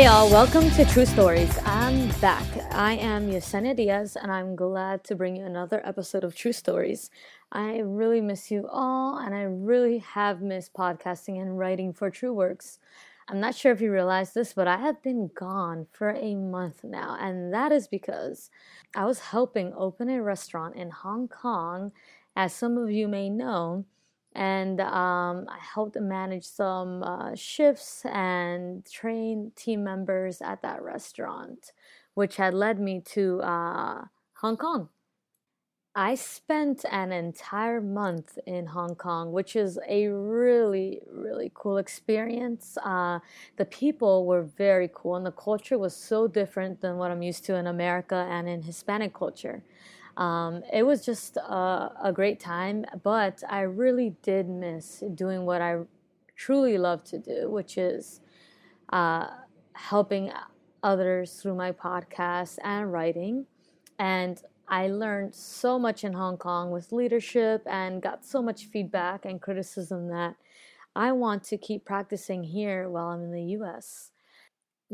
Hey all, welcome to True Stories. I'm back. I am Yessenia Diaz and I'm glad to bring you another episode of True Stories. I really miss you all and I really have missed podcasting and writing for True Works. I'm not sure if you realize this, but I have been gone for a month now, and that is because I was helping open a restaurant in Hong Kong, as some of you may know and um, I helped manage some uh, shifts and train team members at that restaurant, which had led me to uh, Hong Kong. I spent an entire month in Hong Kong, which is a really, really cool experience. Uh, the people were very cool, and the culture was so different than what I'm used to in America and in Hispanic culture. Um, it was just a, a, great time, but I really did miss doing what I truly love to do, which is uh, helping others through my podcast and writing. And I learned so much in Hong Kong with leadership and got so much feedback and criticism that I want to keep practicing here while I'm in the US.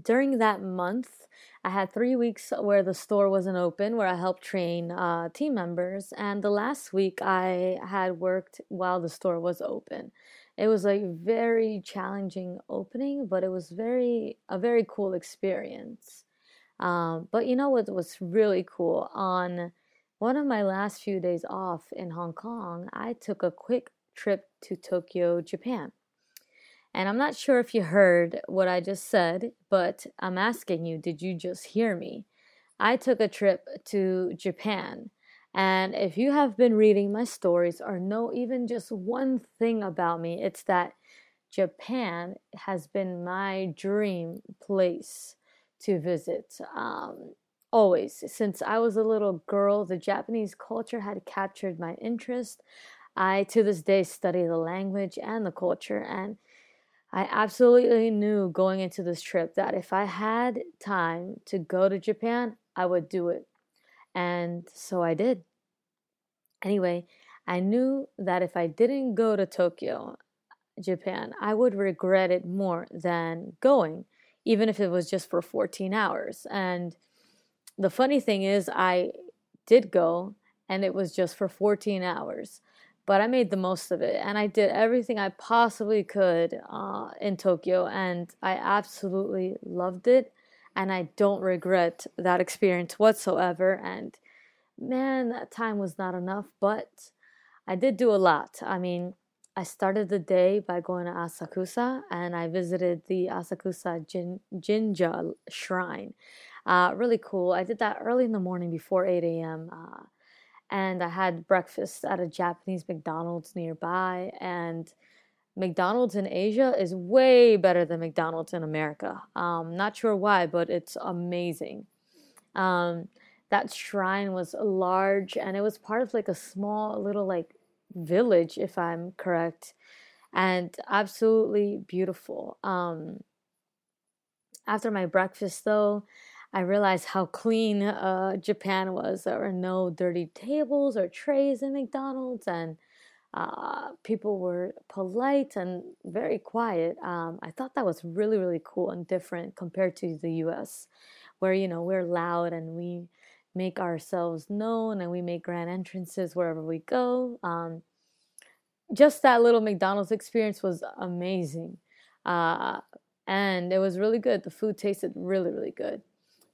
During that month, I had three weeks where the store wasn't open, where I helped train uh, team members, and the last week I had worked while the store was open. It was a very challenging opening, but it was very a very cool experience. Um, but you know what was really cool? On one of my last few days off in Hong Kong, I took a quick trip to Tokyo, Japan. And I'm not sure if you heard what I just said, but I'm asking you, did you just hear me? I took a trip to Japan. And if you have been reading my stories or know even just one thing about me, it's that Japan has been my dream place to visit. Um, always. Since I was a little girl, the Japanese culture had captured my interest. I, to this day, study the language and the culture. And I absolutely knew going into this trip that if I had time to go to Japan, I would do it. And so I did. Anyway, I knew that if I didn't go to Tokyo, Japan, I would regret it more than going, even if it was just for 14 hours. And the funny thing is, I did go, and it was just for 14 hours but I made the most of it and I did everything I possibly could uh, in Tokyo and I absolutely loved it and I don't regret that experience whatsoever and man that time was not enough but I did do a lot. I mean, I started the day by going to Asakusa and I visited the Asakusa Jin- Jinja shrine. Uh, really cool. I did that early in the morning before 8 a.m. Uh, and I had breakfast at a Japanese McDonald's nearby. And McDonald's in Asia is way better than McDonald's in America. Um, not sure why, but it's amazing. Um, that shrine was large and it was part of like a small little like village, if I'm correct, and absolutely beautiful. Um, after my breakfast, though, I realized how clean uh, Japan was. There were no dirty tables or trays in McDonald's, and uh, people were polite and very quiet. Um, I thought that was really, really cool and different compared to the US, where, you know, we're loud and we make ourselves known and we make grand entrances wherever we go. Um, just that little McDonald's experience was amazing. Uh, and it was really good. The food tasted really, really good.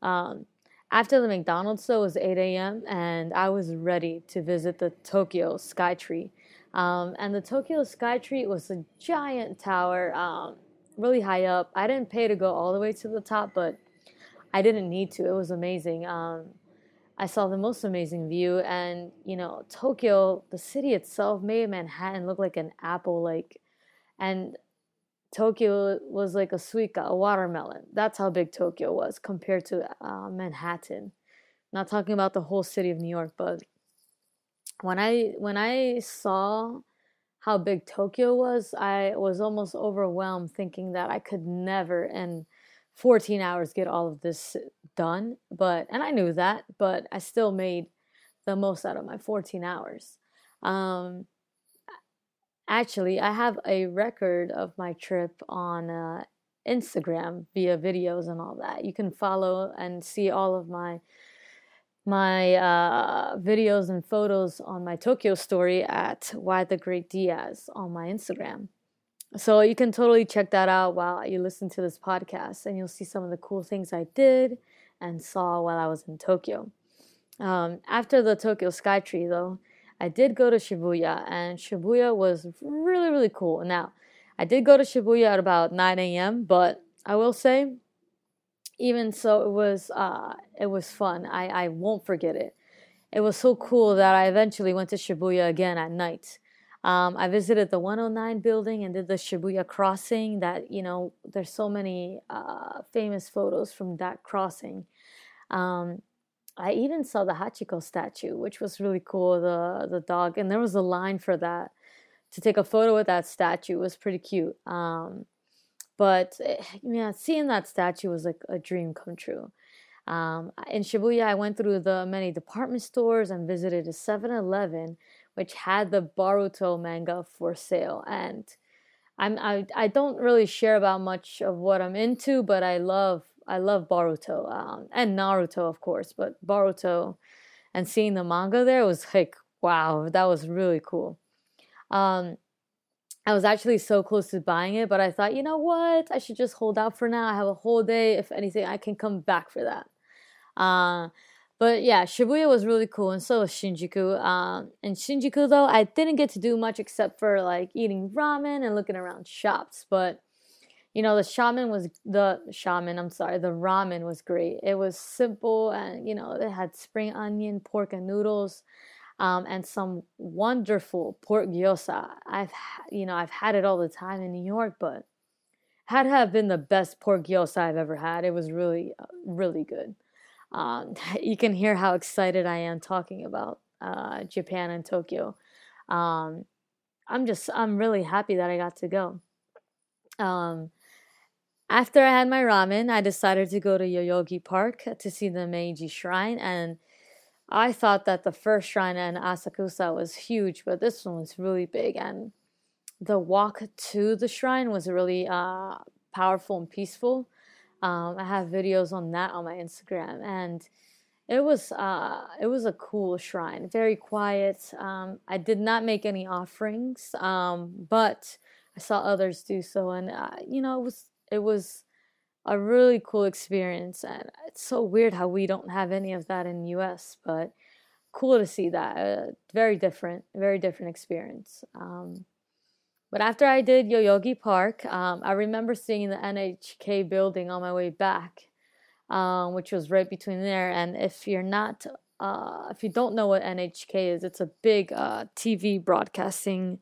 Um, after the McDonald's it was 8 a.m. and I was ready to visit the Tokyo Skytree. Um, and the Tokyo Skytree was a giant tower, um, really high up. I didn't pay to go all the way to the top, but I didn't need to. It was amazing. Um, I saw the most amazing view, and you know, Tokyo, the city itself, made Manhattan look like an apple. Like, and Tokyo was like a suika, a watermelon. That's how big Tokyo was compared to uh, Manhattan. Not talking about the whole city of New York, but when I when I saw how big Tokyo was, I was almost overwhelmed, thinking that I could never in 14 hours get all of this done. But and I knew that, but I still made the most out of my 14 hours. Um, Actually, I have a record of my trip on uh, Instagram via videos and all that. You can follow and see all of my my uh, videos and photos on my Tokyo story at Y the Great Diaz on my Instagram. So you can totally check that out while you listen to this podcast, and you'll see some of the cool things I did and saw while I was in Tokyo. Um, after the Tokyo Skytree, though, I did go to Shibuya, and Shibuya was really, really cool. Now, I did go to Shibuya at about 9 a.m., but I will say, even so, it was uh, it was fun. I, I won't forget it. It was so cool that I eventually went to Shibuya again at night. Um, I visited the 109 building and did the Shibuya crossing. That you know, there's so many uh, famous photos from that crossing. Um, I even saw the Hachiko statue, which was really cool. The the dog, and there was a line for that to take a photo with that statue. Was pretty cute. Um, but eh, yeah, seeing that statue was like a dream come true. Um, in Shibuya, I went through the many department stores and visited a 7-Eleven, which had the Boruto manga for sale. And I'm I, I don't really share about much of what I'm into, but I love I love Boruto um, and Naruto, of course. But Boruto and seeing the manga there was like wow, that was really cool. Um, I was actually so close to buying it, but I thought, you know what? I should just hold out for now. I have a whole day. If anything, I can come back for that. Uh, but yeah, Shibuya was really cool, and so was Shinjuku. Um, and Shinjuku, though, I didn't get to do much except for like eating ramen and looking around shops. But you know, the shaman was the shaman. I'm sorry, the ramen was great. It was simple, and you know, it had spring onion, pork, and noodles um, and some wonderful pork gyoza. I've you know I've had it all the time in New York, but had to have been the best pork gyoza I've ever had. It was really uh, really good. Um, you can hear how excited I am talking about uh, Japan and Tokyo. Um, I'm just I'm really happy that I got to go. Um, after I had my ramen, I decided to go to Yoyogi Park to see the Meiji Shrine and I thought that the first shrine in Asakusa was huge, but this one was really big, and the walk to the shrine was really uh, powerful and peaceful. Um, I have videos on that on my Instagram, and it was uh, it was a cool shrine, very quiet. Um, I did not make any offerings, um, but I saw others do so, and uh, you know it was it was a really cool experience and it's so weird how we don't have any of that in us but cool to see that uh, very different very different experience um, but after i did yoyogi park um, i remember seeing the nhk building on my way back um, which was right between there and if you're not uh, if you don't know what nhk is it's a big uh, tv broadcasting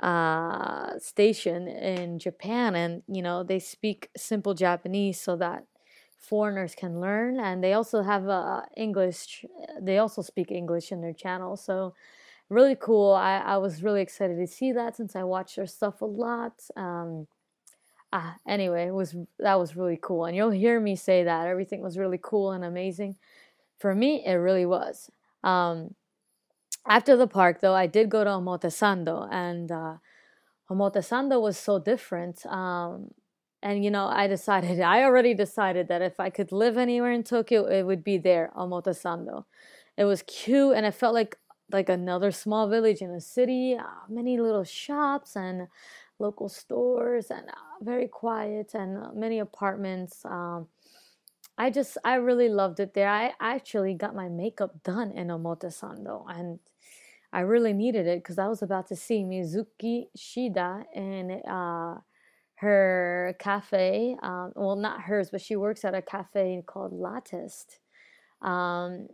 uh, station in Japan, and you know they speak simple Japanese so that foreigners can learn, and they also have uh, English. They also speak English in their channel, so really cool. I, I was really excited to see that since I watch their stuff a lot. Um, ah, anyway, it was that was really cool, and you'll hear me say that everything was really cool and amazing. For me, it really was. Um, after the park, though, I did go to Omotesando, and uh, Omotesando was so different. Um, and you know, I decided, I already decided that if I could live anywhere in Tokyo, it would be there, Omotesando. It was cute, and it felt like like another small village in a city. Uh, many little shops and local stores, and uh, very quiet, and uh, many apartments. Um, I just I really loved it there. I actually got my makeup done in Omotesando and I really needed it because I was about to see Mizuki Shida in uh, her cafe. Um, well, not hers, but she works at a cafe called Lattest. Um,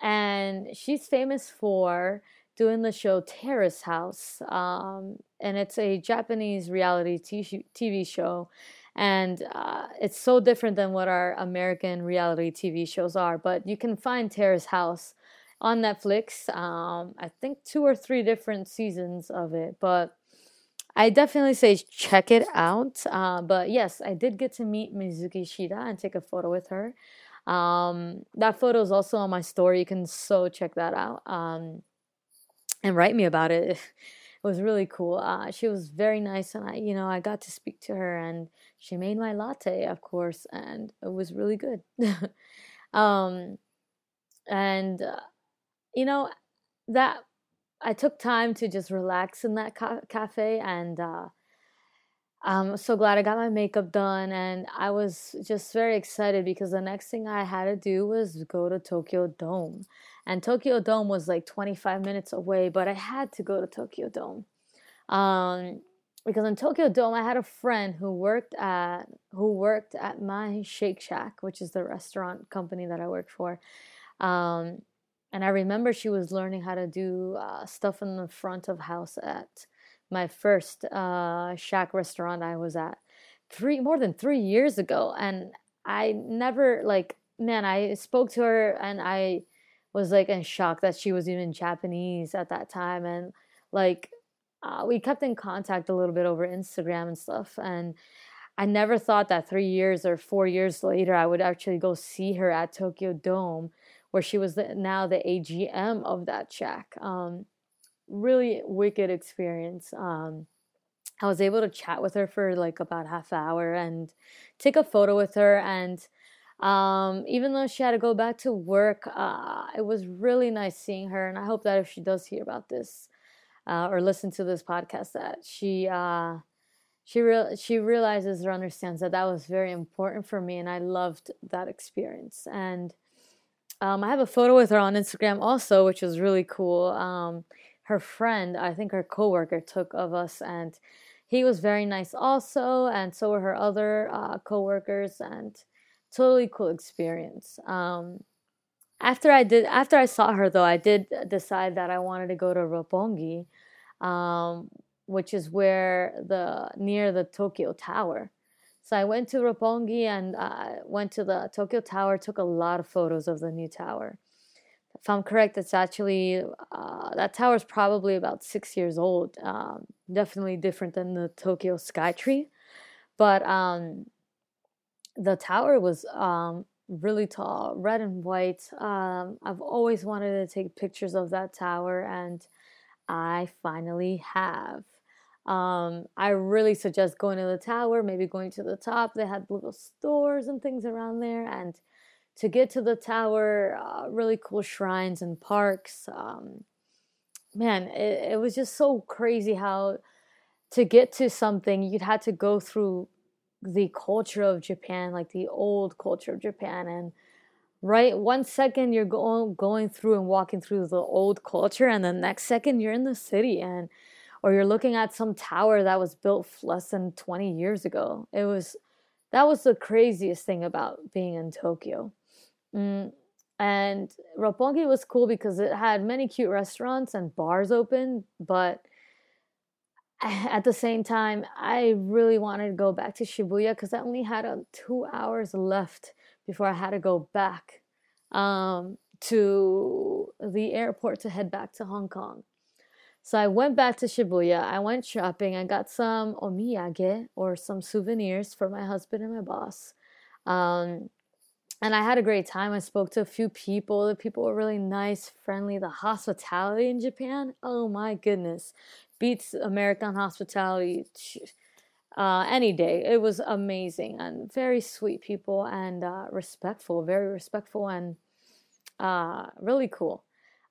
and she's famous for doing the show Terrace House. Um, and it's a Japanese reality TV show and uh, it's so different than what our American reality TV shows are. But you can find Terrace House on Netflix. Um, I think two or three different seasons of it, but I definitely say check it out. Uh, but yes, I did get to meet Mizuki Shida and take a photo with her. Um, that photo is also on my story. You can so check that out um, and write me about it. It was really cool. Uh, she was very nice, and I, you know, I got to speak to her, and she made my latte, of course, and it was really good. um, and uh, you know that I took time to just relax in that ca- cafe, and uh, I'm so glad I got my makeup done, and I was just very excited because the next thing I had to do was go to Tokyo Dome, and Tokyo Dome was like 25 minutes away, but I had to go to Tokyo Dome. Um, because in Tokyo Dome, I had a friend who worked at who worked at my Shake Shack, which is the restaurant company that I work for. Um, and I remember she was learning how to do uh, stuff in the front of house at my first uh, Shack restaurant I was at three more than three years ago, and I never like man. I spoke to her and I was like in shock that she was even Japanese at that time, and like uh, we kept in contact a little bit over Instagram and stuff. And I never thought that three years or four years later, I would actually go see her at Tokyo Dome, where she was the, now the AGM of that shack. Um, really wicked experience. Um, I was able to chat with her for like about half hour and take a photo with her. And um, even though she had to go back to work, uh, it was really nice seeing her. And I hope that if she does hear about this, uh, or listen to this podcast that she uh, she real she realizes or understands that that was very important for me, and I loved that experience. And um, I have a photo with her on Instagram also, which was really cool. Um, her friend, I think her coworker, took of us, and he was very nice also, and so were her other uh, coworkers, and totally cool experience. Um, after I did, after I saw her though, I did decide that I wanted to go to Roppongi, um, which is where the near the Tokyo Tower. So I went to Roppongi and uh, went to the Tokyo Tower. Took a lot of photos of the new tower. If I'm correct, it's actually uh, that tower is probably about six years old. Um, definitely different than the Tokyo Skytree, but um, the tower was um, really tall, red and white. Um, I've always wanted to take pictures of that tower, and I finally have. Um, I really suggest going to the tower, maybe going to the top. They had little stores and things around there. And to get to the tower, uh, really cool shrines and parks. Um, man, it, it was just so crazy how to get to something, you'd had to go through the culture of Japan, like the old culture of Japan. And right one second you're going going through and walking through the old culture and the next second you're in the city and or you're looking at some tower that was built less than 20 years ago it was that was the craziest thing about being in tokyo mm, and roppongi was cool because it had many cute restaurants and bars open but at the same time i really wanted to go back to shibuya because i only had uh, two hours left before I had to go back um, to the airport to head back to Hong Kong. So I went back to Shibuya. I went shopping. I got some omiyage or some souvenirs for my husband and my boss. Um, and I had a great time. I spoke to a few people. The people were really nice, friendly. The hospitality in Japan, oh my goodness, beats American hospitality uh, any day. It was amazing and very sweet people and uh, respectful, very respectful and uh, really cool.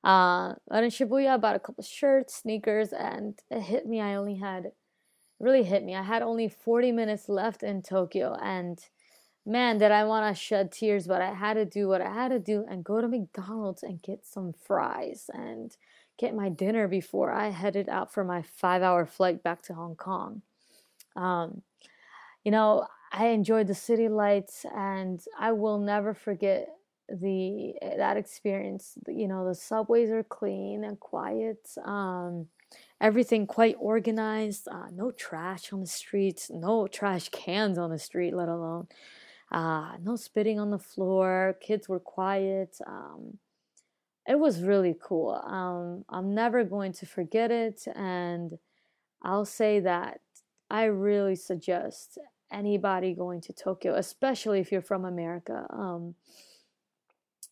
Uh, but in Shibuya, I bought a couple shirts, sneakers, and it hit me. I only had, really hit me. I had only 40 minutes left in Tokyo, and man, did I want to shed tears, but I had to do what I had to do and go to McDonald's and get some fries and get my dinner before I headed out for my five hour flight back to Hong Kong. Um, you know, I enjoyed the city lights, and I will never forget the that experience. You know, the subways are clean and quiet. Um, everything quite organized. Uh, no trash on the streets. No trash cans on the street, let alone. Uh, no spitting on the floor. Kids were quiet. Um, it was really cool. Um, I'm never going to forget it, and I'll say that I really suggest anybody going to Tokyo, especially if you're from America.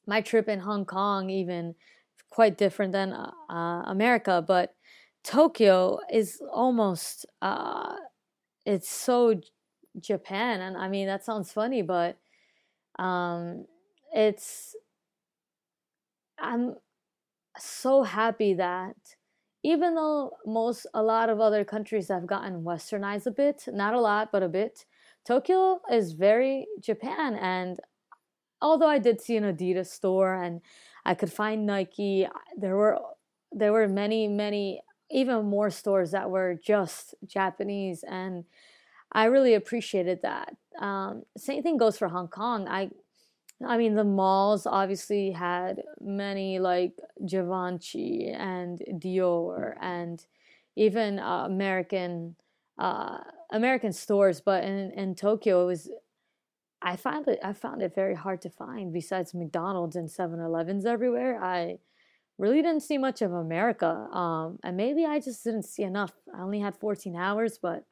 My trip in Hong Kong, even quite different than uh, uh, America, but Tokyo is almost uh it's so Japan and I mean that sounds funny but um it's I'm so happy that even though most a lot of other countries have gotten westernized a bit, not a lot but a bit, Tokyo is very Japan and although I did see an Adidas store and I could find Nike, there were there were many many even more stores that were just Japanese and I really appreciated that. Um, same thing goes for Hong Kong. I I mean, the malls obviously had many like Givenchy and Dior and even uh, American uh, American stores, but in, in Tokyo it was I found it I found it very hard to find. Besides McDonald's and 7-Elevens everywhere, I really didn't see much of America. Um, and maybe I just didn't see enough. I only had 14 hours, but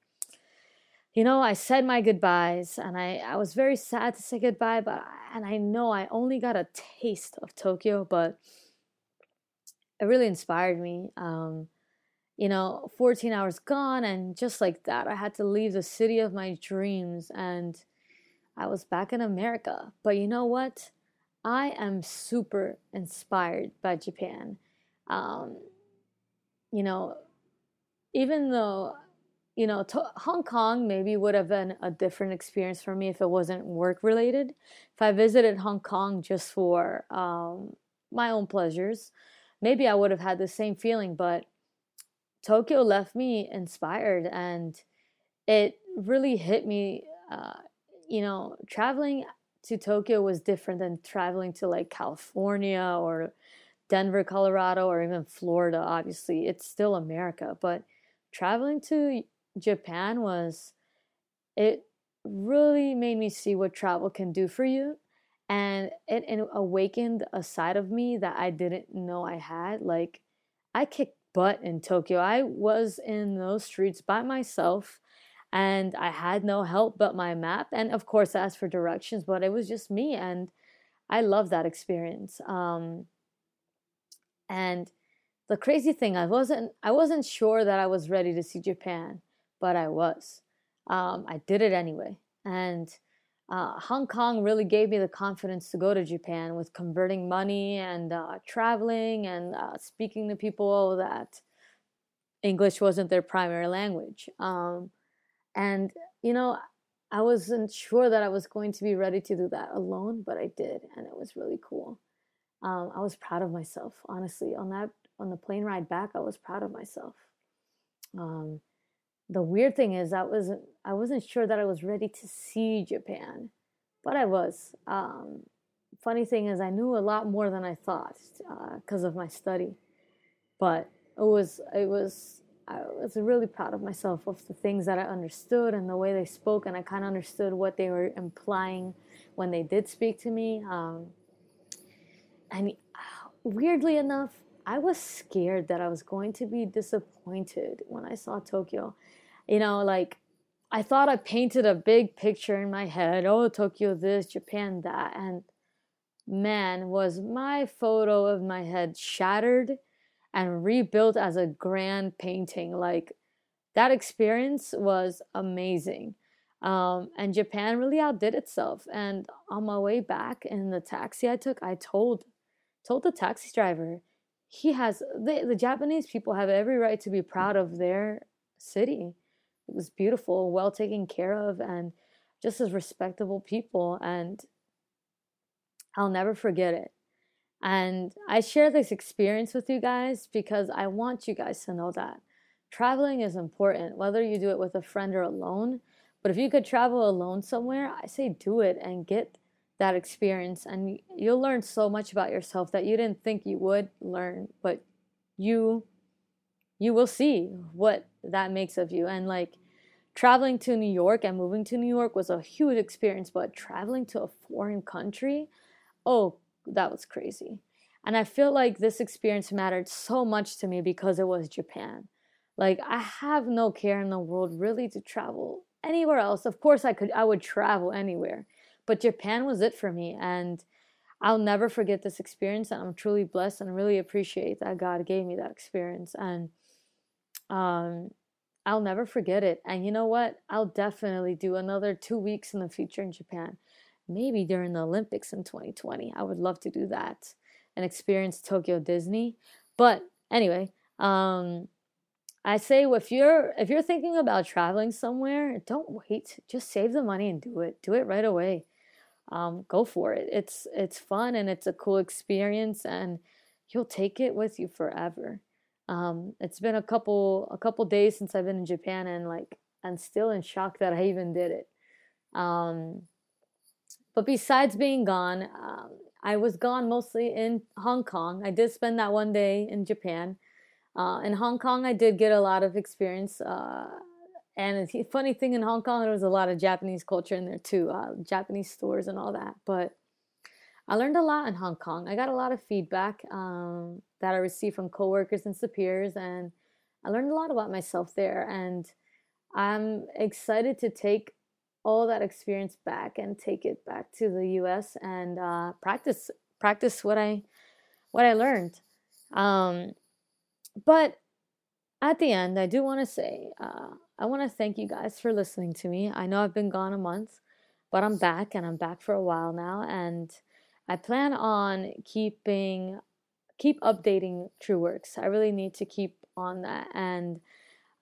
you know, I said my goodbyes and I, I was very sad to say goodbye, but and I know I only got a taste of Tokyo, but it really inspired me. Um, you know, 14 hours gone, and just like that, I had to leave the city of my dreams and I was back in America. But you know what? I am super inspired by Japan. Um, you know, even though you know, to- Hong Kong maybe would have been a different experience for me if it wasn't work related. If I visited Hong Kong just for um, my own pleasures, maybe I would have had the same feeling. But Tokyo left me inspired, and it really hit me. Uh, you know, traveling to Tokyo was different than traveling to like California or Denver, Colorado, or even Florida. Obviously, it's still America, but traveling to Japan was it really made me see what travel can do for you and it, it awakened a side of me that I didn't know I had like I kicked butt in Tokyo. I was in those streets by myself and I had no help but my map and of course I asked for directions but it was just me and I love that experience. Um, and the crazy thing I wasn't I wasn't sure that I was ready to see Japan but I was. Um, I did it anyway. And uh, Hong Kong really gave me the confidence to go to Japan with converting money and uh, traveling and uh, speaking to people that English wasn't their primary language. Um, and, you know, I wasn't sure that I was going to be ready to do that alone, but I did, and it was really cool. Um, I was proud of myself, honestly. On that, on the plane ride back, I was proud of myself. Um, the weird thing is I wasn't I wasn't sure that I was ready to see Japan, but I was. Um, funny thing is I knew a lot more than I thought because uh, of my study, but it was it was I was really proud of myself of the things that I understood and the way they spoke, and I kind of understood what they were implying when they did speak to me. Um, and uh, weirdly enough, I was scared that I was going to be disappointed when I saw Tokyo you know, like I thought I painted a big picture in my head. Oh, Tokyo this, Japan that. And man, was my photo of my head shattered and rebuilt as a grand painting. Like that experience was amazing. Um, and Japan really outdid itself. And on my way back in the taxi I took, I told told the taxi driver, he has the, the Japanese people have every right to be proud of their city it was beautiful, well taken care of, and just as respectable people. And I'll never forget it. And I share this experience with you guys because I want you guys to know that traveling is important, whether you do it with a friend or alone. But if you could travel alone somewhere, I say do it and get that experience. And you'll learn so much about yourself that you didn't think you would learn, but you you will see what that makes of you. And like traveling to New York and moving to New York was a huge experience, but traveling to a foreign country, oh, that was crazy. And I feel like this experience mattered so much to me because it was Japan. Like I have no care in the world really to travel anywhere else. Of course I could I would travel anywhere, but Japan was it for me and I'll never forget this experience and I'm truly blessed and really appreciate that God gave me that experience and Um, I'll never forget it. And you know what? I'll definitely do another two weeks in the future in Japan. Maybe during the Olympics in 2020. I would love to do that and experience Tokyo Disney. But anyway, um, I say if you're if you're thinking about traveling somewhere, don't wait. Just save the money and do it. Do it right away. Um, go for it. It's it's fun and it's a cool experience, and you'll take it with you forever. Um, it's been a couple a couple days since I've been in Japan, and like I'm still in shock that I even did it. Um, but besides being gone, um, I was gone mostly in Hong Kong. I did spend that one day in Japan. Uh, in Hong Kong, I did get a lot of experience. Uh, and the funny thing in Hong Kong, there was a lot of Japanese culture in there too, uh, Japanese stores and all that. But I learned a lot in Hong Kong. I got a lot of feedback um, that I received from coworkers and superiors, and I learned a lot about myself there. And I'm excited to take all that experience back and take it back to the U.S. and uh, practice practice what I what I learned. Um, but at the end, I do want to say uh, I want to thank you guys for listening to me. I know I've been gone a month, but I'm back and I'm back for a while now, and I plan on keeping keep updating True Works. I really need to keep on that and.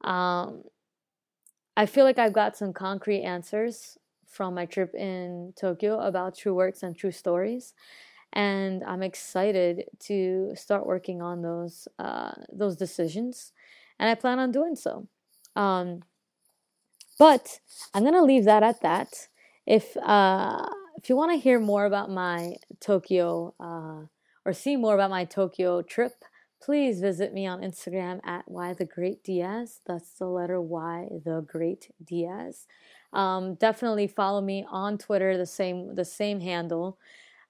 Um, I feel like I've got some concrete answers from my trip in Tokyo about true works and true stories. And I'm excited to start working on those uh, those decisions, and I plan on doing so. Um, but I'm gonna leave that at that. If uh, if you want to hear more about my Tokyo uh, or see more about my Tokyo trip, please visit me on Instagram at Y the Great Diaz. That's the letter Y the Great Diaz. Um, definitely follow me on Twitter, the same the same handle.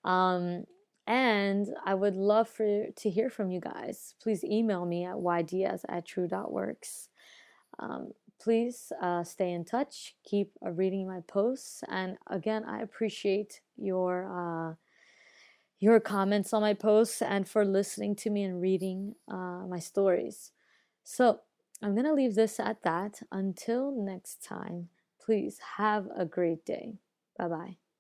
Um, and I would love for to hear from you guys. Please email me at ydiaz at tru.works. Um, please uh, stay in touch. Keep uh, reading my posts. And again, I appreciate your. Uh, your comments on my posts and for listening to me and reading uh, my stories. So I'm going to leave this at that. Until next time, please have a great day. Bye bye.